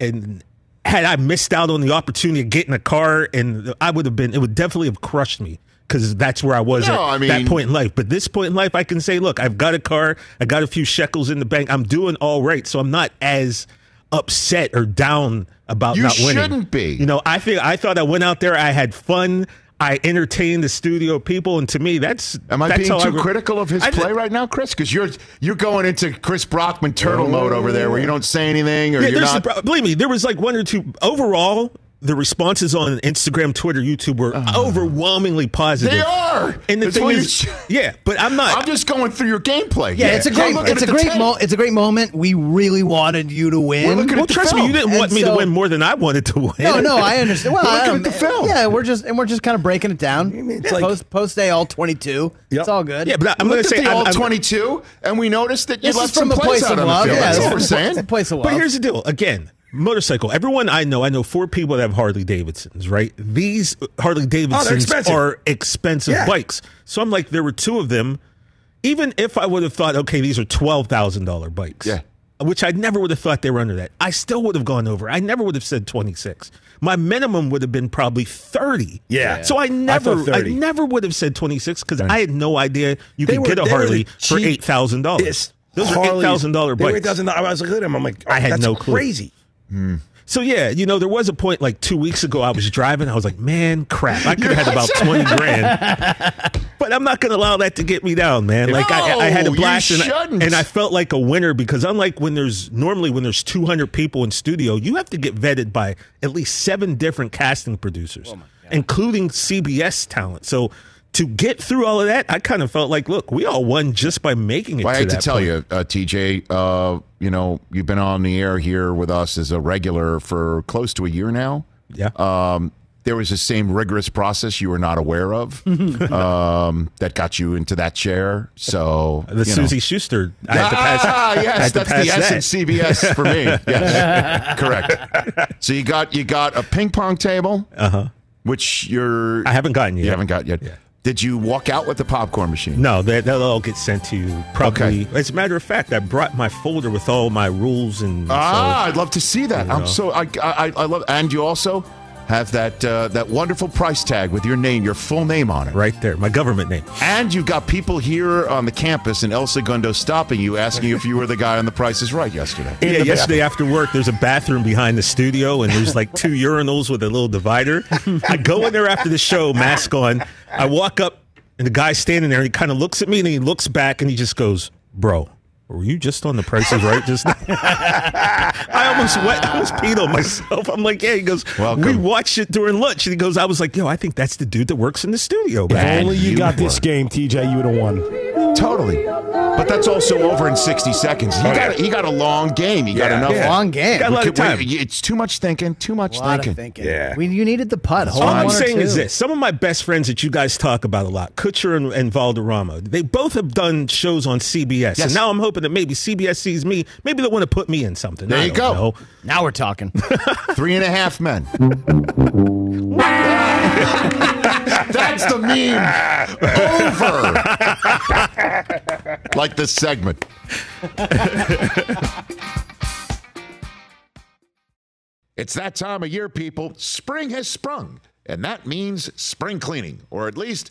and had I missed out on the opportunity of getting a car, and I would have been, it would definitely have crushed me because that's where I was No, at I mean- that point in life. But this point in life, I can say, look, I've got a car, I got a few shekels in the bank, I'm doing all right, so I'm not as upset or down about not winning. You shouldn't be. You know, I think I thought I went out there, I had fun. I entertained the studio people, and to me, that's Am I that's being too re- critical of his I- play right now, Chris? Because you're you're going into Chris Brockman turtle mode over there, where you oh. don't say anything or Yeah, you're not. the, believe me, there was like one or two overall. The responses on Instagram, Twitter, YouTube were oh, overwhelmingly positive. They are. And the That's thing what is, you- yeah, but I'm not. I'm just going through your gameplay. Yeah, it's a I'm great, looking it's a great, tape. mo- it's a great moment. We really wanted you to win. We're well, at the trust me, you didn't And want me to win more than I wanted to win. No, no, I understand. Well, We're I looking don't- at the film. Yeah, we're just and we're just kind of breaking it down. it's like- post post day all twenty two. Yep. It's all good. Yeah, but I'm We going to at say the all I'm- I'm- 22, and we noticed that you this is left from some plays place out of on the love. field. Yeah, That's what we're is a- saying. place of love. But here's the deal. Again, motorcycle. Everyone I know, I know four people that have Harley Davidsons, right? These Harley oh, Davidsons expensive. are expensive Yeah. bikes. So I'm like, there were two of them. Even if I would have thought, okay, these are twelve thousand dollar bikes, Yeah. which I never would have thought they were under that. I still would have gone over. I never would have said twenty six. My minimum would have been probably thirty. Yeah. So I never, thought I, never would have said twenty six because I had no idea you They could were- get a Harley for eight thousand dollars. Those are eight Harleys, thousand dollar bikes. $8,000. I was looking at them. I'm like, oh, I had oh, that's no clue. crazy. So yeah, you know, there was a point like two weeks ago. I was driving. I was like, man, crap! I could have had about twenty grand, but I'm not going to allow that to get me down, man. Like I, I had a blast, and I, and I felt like a winner because unlike when there's normally when there's 200 people in studio, you have to get vetted by at least seven different casting producers, including CBS talent. So. To get through all of that, I kind of felt like, look, we all won just by making it. Well, I hate to tell point. you, uh, TJ, uh, you know, you've been on the air here with us as a regular for close to a year now. yeah. Um, there was the same rigorous process you were not aware of um, that got you into that chair. So the you know. Susie Schuster, I pass. Ah, I yes, that's pass the that. essence CBS for me. Yes, correct. So you got you got a ping pong table, Uh huh. which you're I haven't gotten yet. you haven't got yet. Yeah. Did you walk out with the popcorn machine? No, that that'll all get sent to you. Probably. Okay. As a matter of fact, I brought my folder with all my rules and. Ah, so- I'd love to see that. I'm know. so I, I I love. And you also have that uh, that wonderful price tag with your name, your full name on it. right there, my government name. And you've got people here on the campus in El Segundo stopping you, asking you if you were the guy on The Price is Right yesterday. Yeah, yesterday after work, there's a bathroom behind the studio, and there's like two urinals with a little divider. I go in there after the show, mask on. I walk up, and the guy's standing there, and he kind of looks at me, and he looks back, and he just goes, "Bro, were you just on the prices right just now?" I almost wet, I almost peed on myself. I'm like, "Yeah." He goes, Welcome. "We watched it during lunch," and he goes, "I was like, yo, I think that's the dude that works in the studio." If only you, you got this game, TJ, you would have won. Totally. But that's also over in 60 seconds. You oh, got a, you got a long game. You got Yeah. enough. Yeah. Long game. Got a lot of Wait, time. It's too much thinking. Too much A lot thinking. of thinking. Yeah. We, you needed the putt. All I'm one or saying is this: some of my best friends that you guys talk about a lot, Kutcher and, and Valderrama, they both have done shows on CBS, Yes. and now I'm hoping that maybe CBS sees me. Maybe they want to put me in something. There I you go. know. Now we're talking. Three and a half men. That's the meme. Over. like this segment. it's that time of year, people. Spring has sprung, and that means spring cleaning, or at least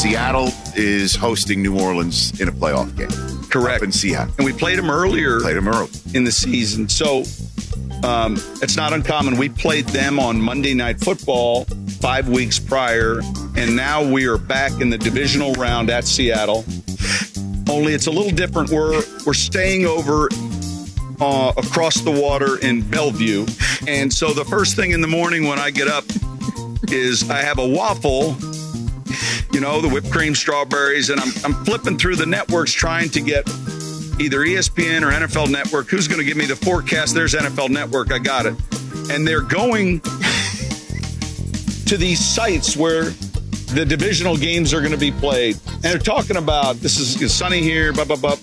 Seattle is hosting New Orleans in a playoff game. Correct. In Seattle. And we played them earlier Played them early. in the season. So um, it's not uncommon. We played them on Monday Night Football five weeks prior, and now we are back in the divisional round at Seattle. Only it's a little different. We're we're staying over uh, across the water in Bellevue, and so the first thing in the morning when I get up is I have a waffle you know, the whipped cream strawberries, and I'm, I'm flipping through the networks trying to get either ESPN or NFL Network. Who's going to give me the forecast? There's NFL Network. I got it. And they're going to these sites where the divisional games are going to be played. And they're talking about this is sunny here, blah, blah, blah.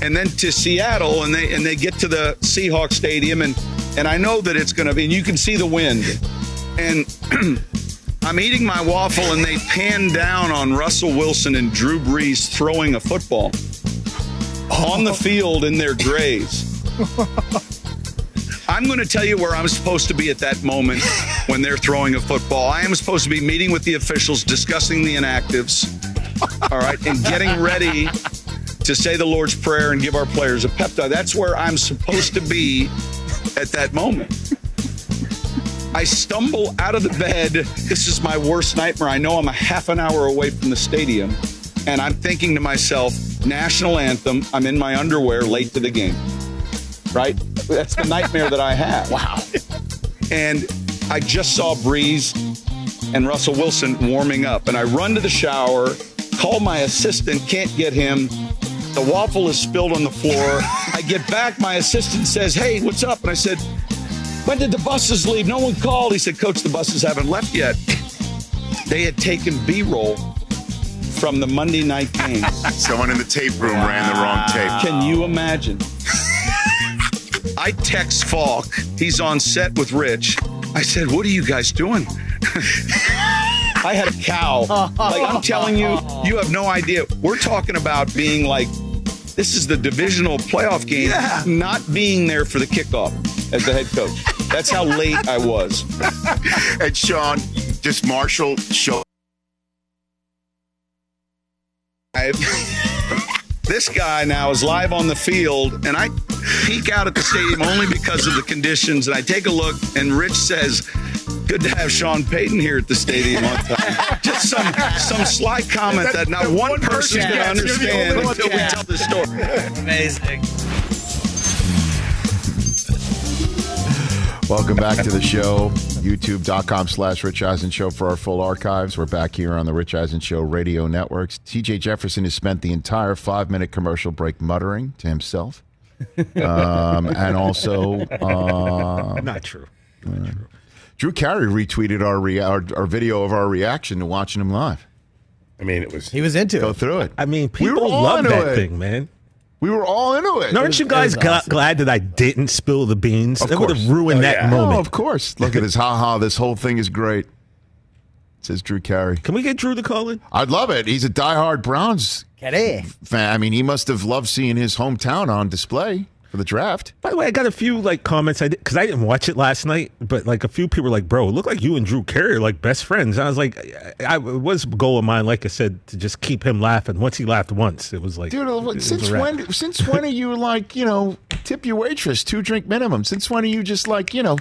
And then to Seattle, and they and they get to the Seahawks Stadium, and and I know that it's going to be, and you can see the wind. And I'm eating my waffle and they pan down on Russell Wilson and Drew Brees throwing a football on the field in their grays. I'm going to tell you where I'm supposed to be at that moment when they're throwing a football. I am supposed to be meeting with the officials, discussing the inactives, all right, and getting ready to say the Lord's Prayer and give our players a pep talk. That's where I'm supposed to be at that moment. I stumble out of the bed. This is my worst nightmare. I know I'm a half an hour away from the stadium, and I'm thinking to myself, national anthem. I'm in my underwear late to the game. Right? That's the nightmare that I have. Wow. And I just saw Brees and Russell Wilson warming up, and I run to the shower, call my assistant, can't get him. The waffle is spilled on the floor. I get back, my assistant says, Hey, what's up? And I said, when did the buses leave? No one called. He said, Coach, the buses haven't left yet. They had taken B roll from the Monday night game. Someone in the tape room ran the wrong tape. Can you imagine? I text Faulk. He's on set with Rich. I said, What are you guys doing? I had a cow. Like, I'm telling you, you have no idea. We're talking about being like, this is the divisional playoff game, not being there for the kickoff as the head coach. That's how late I was. And Sean, just Marshall show. This guy now is live on the field, and I peek out at the stadium only because of the conditions. And I take a look, and Rich says, "Good to have Sean Payton here at the stadium on time." Just some some sly comment that, not one, person's going to understand until we tell the story. Amazing. Welcome back to the show. YouTube.com slash Rich Eisen Show for our full archives. We're back here on the Rich Eisen Show radio networks. TJ Jefferson has spent the entire five minute commercial break muttering to himself. um, and also, uh, Not true. Drew Carey retweeted our, rea- our our video of our reaction to watching him live. I mean, it was. He was into Go it. through it. I mean, people on love that it. thing, man. We were all into it. And aren't you guys gla- glad that I didn't spill the beans? Of That would course. have ruined Oh, that yeah. moment. Oh, of course. Look at this. Ha ha. This whole thing is great. Says Drew Carey. Can we get Drew to call in? I'd love it. He's a diehard Browns Carey. fan. I mean, he must have loved seeing his hometown on display for the draft. By the way, I got a few like comments. I because I didn't watch it last night, but like a few people were like, "Bro, it looked like you and Drew Carey are like best friends." And I was like, I, I was a goal of mine, like I said, to just keep him laughing. Once he laughed once, it was like, Dude, was since when? Since when are you like you know tip your waitress two drink minimum? Since when are you just like you know?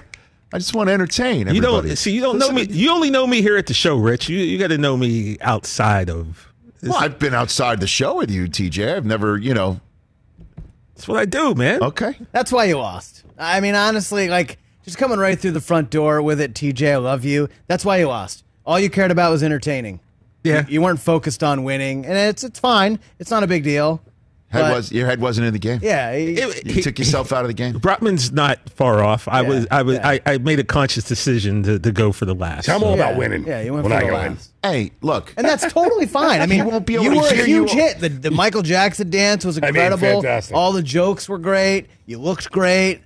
I just want to entertain You everybody. don't see. You don't know me. You only know me here at the show, Rich. You you got to know me outside of. Well, I've been outside the show with you, TJ. I've never, you know. That's what I do, man. Okay. That's why you lost. I mean, honestly, like just coming right through the front door with it, TJ. I love you. That's why you lost. All you cared about was entertaining. Yeah. You, you weren't focused on winning, and it's it's fine. It's not a big deal. Head But- was your head wasn't in the game. Yeah. he- You took yourself out of the game. Brockman's not far off. I Yeah, was. I was. yeah. I, I made a conscious decision to, to go for the last. I'm all yeah, about winning. Yeah, you went when for I the go in. last. Hey, look. And that's totally fine. I mean, you, won't be able you were a huge you. hit. The, the Michael Jackson dance was I mean, incredible. fantastic. All the jokes were great. You looked great.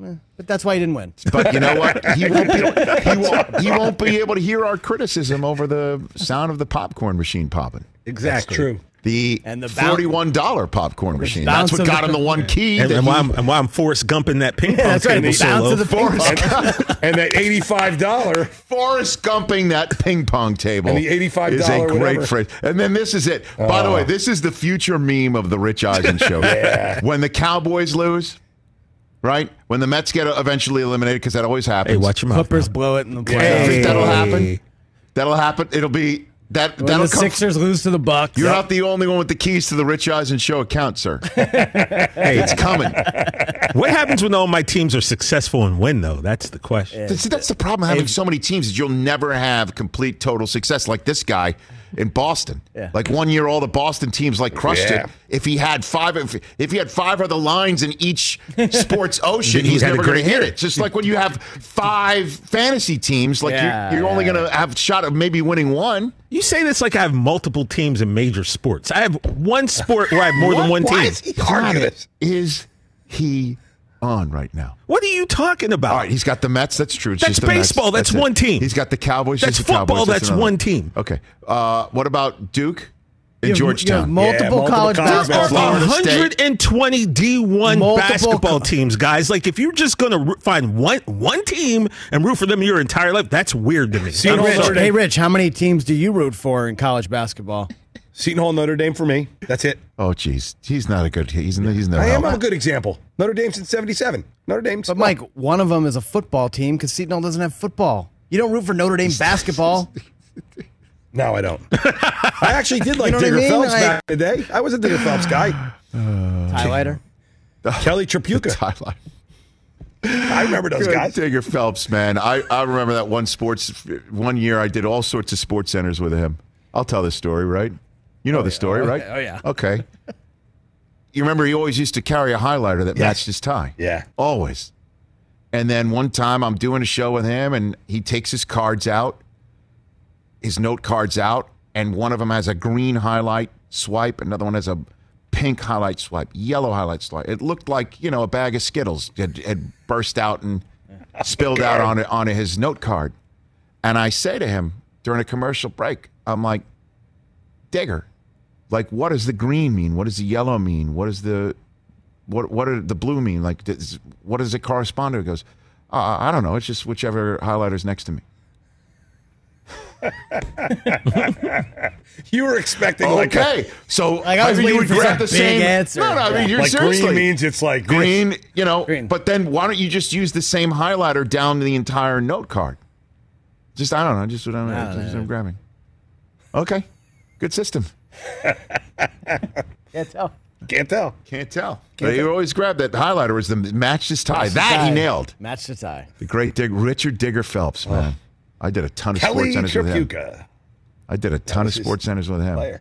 Eh, But that's why you didn't win. But you know what? He won't be. He won't. He won't be able to hear our criticism over the sound of the popcorn machine popping. Exactly. True. The And the forty-one dollar popcorn machine. That's what got the- him the one key. And, that and, he- why I'm, and why I'm Forrest Gumping that ping pong that's right. table so bounce low. of the ping Forrest, pong. And that eighty-five dollar. Forrest Gumping that ping pong table. And the $85 is a great phrase. And then this is it. By the Oh. way, this is the future meme of the Rich Eisen show. yeah. When the Cowboys lose, right? When the Mets get eventually eliminated, because that always happens. Hey, watch your mouth. Clippers now. blow it in the You playoffs. think that'll happen? That'll happen. It'll be that. When that'll the come. Sixers lose to the Bucks. You're not the only one with the keys to the Rich Eisen show account, sir. Hey, it's coming. what happens when all my teams are successful and win, though? That's the question. See, that's the problem having so many teams is you'll never have complete total success like this guy in Boston. Yeah. Like one year, all the Boston teams like crushed Yeah. it. If he had five, if, if he had five other lines in each sports ocean, He he's never going to hit year. it. Just like when you have five fantasy teams, like Yeah, you're, you're only going to have a shot of maybe winning one. You say this like I have multiple teams in major sports. I have one sport where I have more than one Why team. is he arguing this? Is he on right now? What are you talking about? All right, he's got the Mets. That's true. It's That's just the Mets. baseball. That's it. one team. He's got the Cowboys. That's just football. Cowboys. That's another one team. Okay. Uh, what about Duke and You have- you have Georgetown? multiple Yeah, multiple college college basketball basketball. teams. 120 D1 Multiple basketball co- teams, guys. Like if you're just going to find one one team and root for them your entire life, that's weird to me. See, I'm Rich, Hey, Rich, how many teams do you root for in college basketball? Seton Hall, Notre Dame for me. That's it. Oh, jeez, he's not a good. He's he's no. I am. I'm help. a good example. Notre Dame since '77. Notre Dame's. But Mike, one of them is a football team because Seton Hall doesn't have football. You don't root for Notre Dame basketball. No, I don't. I actually did like You know what I Digger mean? Phelps I- back in the day. I was a Digger Phelps guy. Uh, Highlighter. Kelly Tripucka. Highlight. I remember those Good guys. Digger Phelps, man. I, I remember that one sports one year. I did all sorts of sports centers with him. I'll tell this story, right? You know oh, the story, Oh, right? Oh, yeah. Okay. You remember he always used to carry a highlighter that Yes. matched his tie. Yeah. Always. And then one time I'm doing a show with him and he takes his cards out, his note cards out, and one of them has a green highlight swipe, another one has a pink highlight swipe, yellow highlight swipe. It looked like, you know, a bag of Skittles had, had burst out and spilled out on it on his note card. And I say to him during a commercial break, I'm like, Digger, like what does the green mean? What does the yellow mean? What does the what what did the blue mean? Like does, what does it correspond to? He goes, uh, I don't know. It's just whichever highlighter's next to me. You were expecting like Okay, so Like, I was maybe you waiting would for grab the big same answer. No, no, I mean, you're like seriously green means it's like this. green, you know. Green. But then why don't you just use the same highlighter down the entire note card? Just I don't know. Just what I'm, I don't just know. I'm grabbing. Okay, good system. Can't tell. Can't tell. Can't tell. But you always grab that highlighter was the matched his tie. Matched the that tie. he nailed. Match the tie. The great Dig, Richard Digger Phelps, oh. man. I did a ton of Kelly sports centers with him. Tripucka. I did a ton of sports centers with him. Player.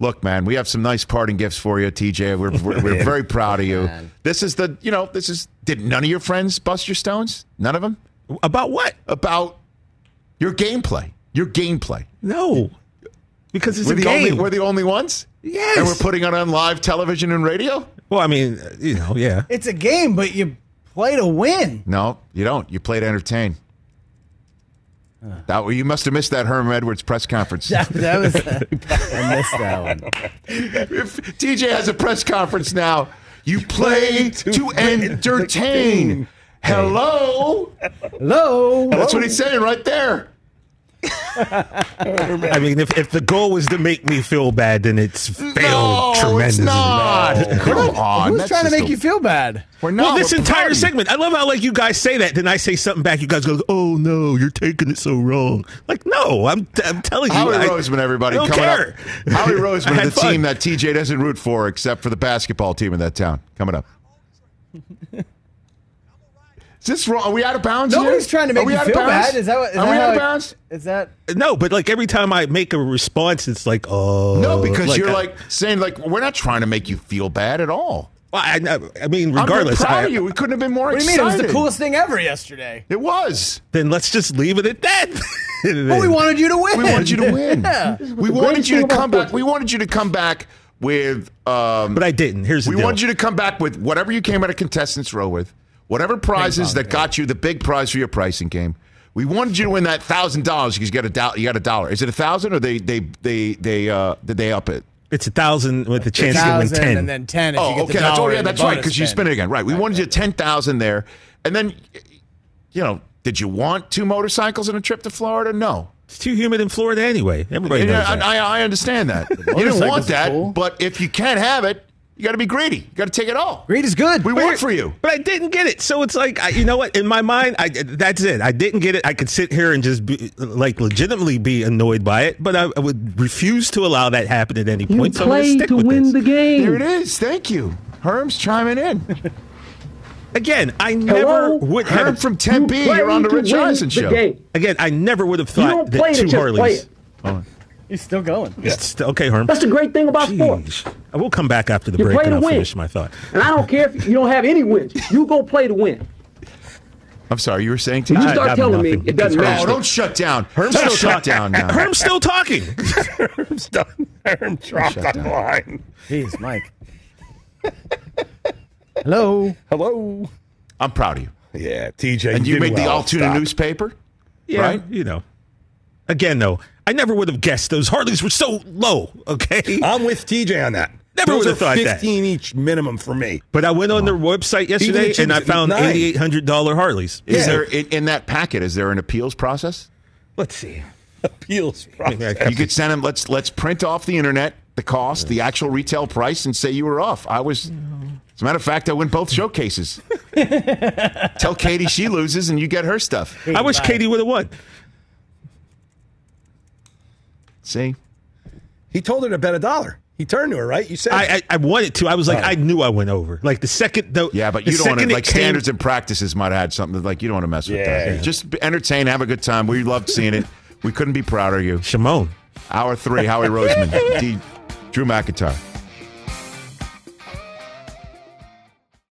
Look, man, we have some nice parting gifts for you, TJ. We're, we're, we're very proud of you. Man. This is the, you know, this is, did none of your friends bust your stones? None of them? About what? About your gameplay. Your gameplay. No. Because it's we're a the game. only we're the only ones. Yes. and we're putting it on live television and radio. well, I mean, uh, you know, yeah. It's a game, but you play to win. No, you don't. You play to entertain. That you must have missed that Herm Edwards press conference. That, that was I missed that one. if TJ has a press conference now, you play to entertain. Hello, Hello. that's what he's saying right there. I mean, if, if the goal was to make me feel bad, then it's failed no, tremendously. it's not. Come on, Who's that's trying to make a- you feel bad? We're not. Well, this we're entire proud. segment, I love how like you guys say that, then I say something back. You guys go, "Oh no, you're taking it so wrong." Like, no, I'm I'm telling you, Howie I, Roseman, everybody, I don't coming care. up. Howie Roseman, the fun. team that TJ doesn't root for, except for the basketball team in that town. Coming up. Is this wrong? Are we out of bounds? Nobody's here? trying to Are make we you out of feel bounds? bad. Is that what? Is Are that we how out of it- bounds? Is that? No, but like every time I make a response, it's like, oh No, because you're I- like saying like we're not trying to make you feel bad at all. Well, I, I mean, I'm regardless, proud I- of you. We couldn't have been more What do you mean? It was the coolest thing ever yesterday. It was. then let's just leave it at that. But we wanted you to win. We wanted you to win. Yeah. We wanted you to come back. We wanted you to come back with. Um, but I didn't. Here's the we deal. wanted you to come back with whatever you came out of contestants row with, whatever prizes that got you the big prize for your pricing game. We wanted you to win that thousand dollars because you got a dollar. You got a dollar. Is it a thousand or they they they they uh did they up it? It's a thousand with the chance to win Thousand ten. and then ten. If you Oh, get okay. the That's dollar oh yeah, in the that's right bonus because you spin. spin it again. Right. We wanted you ten thousand there, and then you know, did you want two motorcycles and a trip to Florida? No. it's too humid in Florida anyway. Everybody knows I, that. I, I understand that. you didn't motorcycles want are that, cool. but if you can't have it, you got to be greedy. You got to take it all. Greed is good. We work for you. But I didn't get it. So it's like, I, you know what? In my mind, I, that's it. I didn't get it. I could sit here and just be, like legitimately be annoyed by it, but I, I would refuse to allow that happen at any point. so I'm going to stick with this. game. There it is. Thank you. Herm's chiming in. Again, I never Hello? would Herm have. from Tempe. You're on the Rich Eisen show. Again, I never would have You thought don't that play two it, just play Harleys. It. He's still going. It's- Okay, Herm. That's the great thing about sports. Jeez. I will come back after the You break play and to I'll win. finish my thought. And I don't care if you don't have any wins. You go play to win. I'm sorry, you were saying When you TJ? start got telling me it doesn't No, matter. Oh, don't shut down. Herm's still shut talking. down now. Herm's still talking. Herm's done. Herm dropped the down. line. Jeez, Mike. Hello. Hello. I'm proud of you. Yeah, TJ. And you did made the well. Altoona Stop. newspaper? Yeah, Right? you know. Again, though, I never would have guessed those Harleys were so low. Okay, I'm with TJ on that. Never Those would've are thought that. 15 each minimum for me. but I went on their website yesterday the and I found nine. eighty eight hundred dollar Harleys. Is Yeah. there in, in that packet? Is there an appeals process? Let's see. Appeals process. You could send them. Let's let's print off the internet, the cost, the actual retail price, and say you were off. I was. As a matter of fact, I win both showcases. Tell Katie she loses, and you get her stuff. I wish Katie would have won. See, He told her to bet a dollar. He turned to her, right? You said I, I I wanted to. I was like, Oh. I knew I went over. Like the second, though. yeah, but you don't want to second it like came- standards and practices might have had something like you don't want to mess with Yeah. that. Just entertain, have a good time. We loved seeing it. We couldn't be prouder of you. Shimon. Hour three, Howie Roseman, D, Drew McIntyre.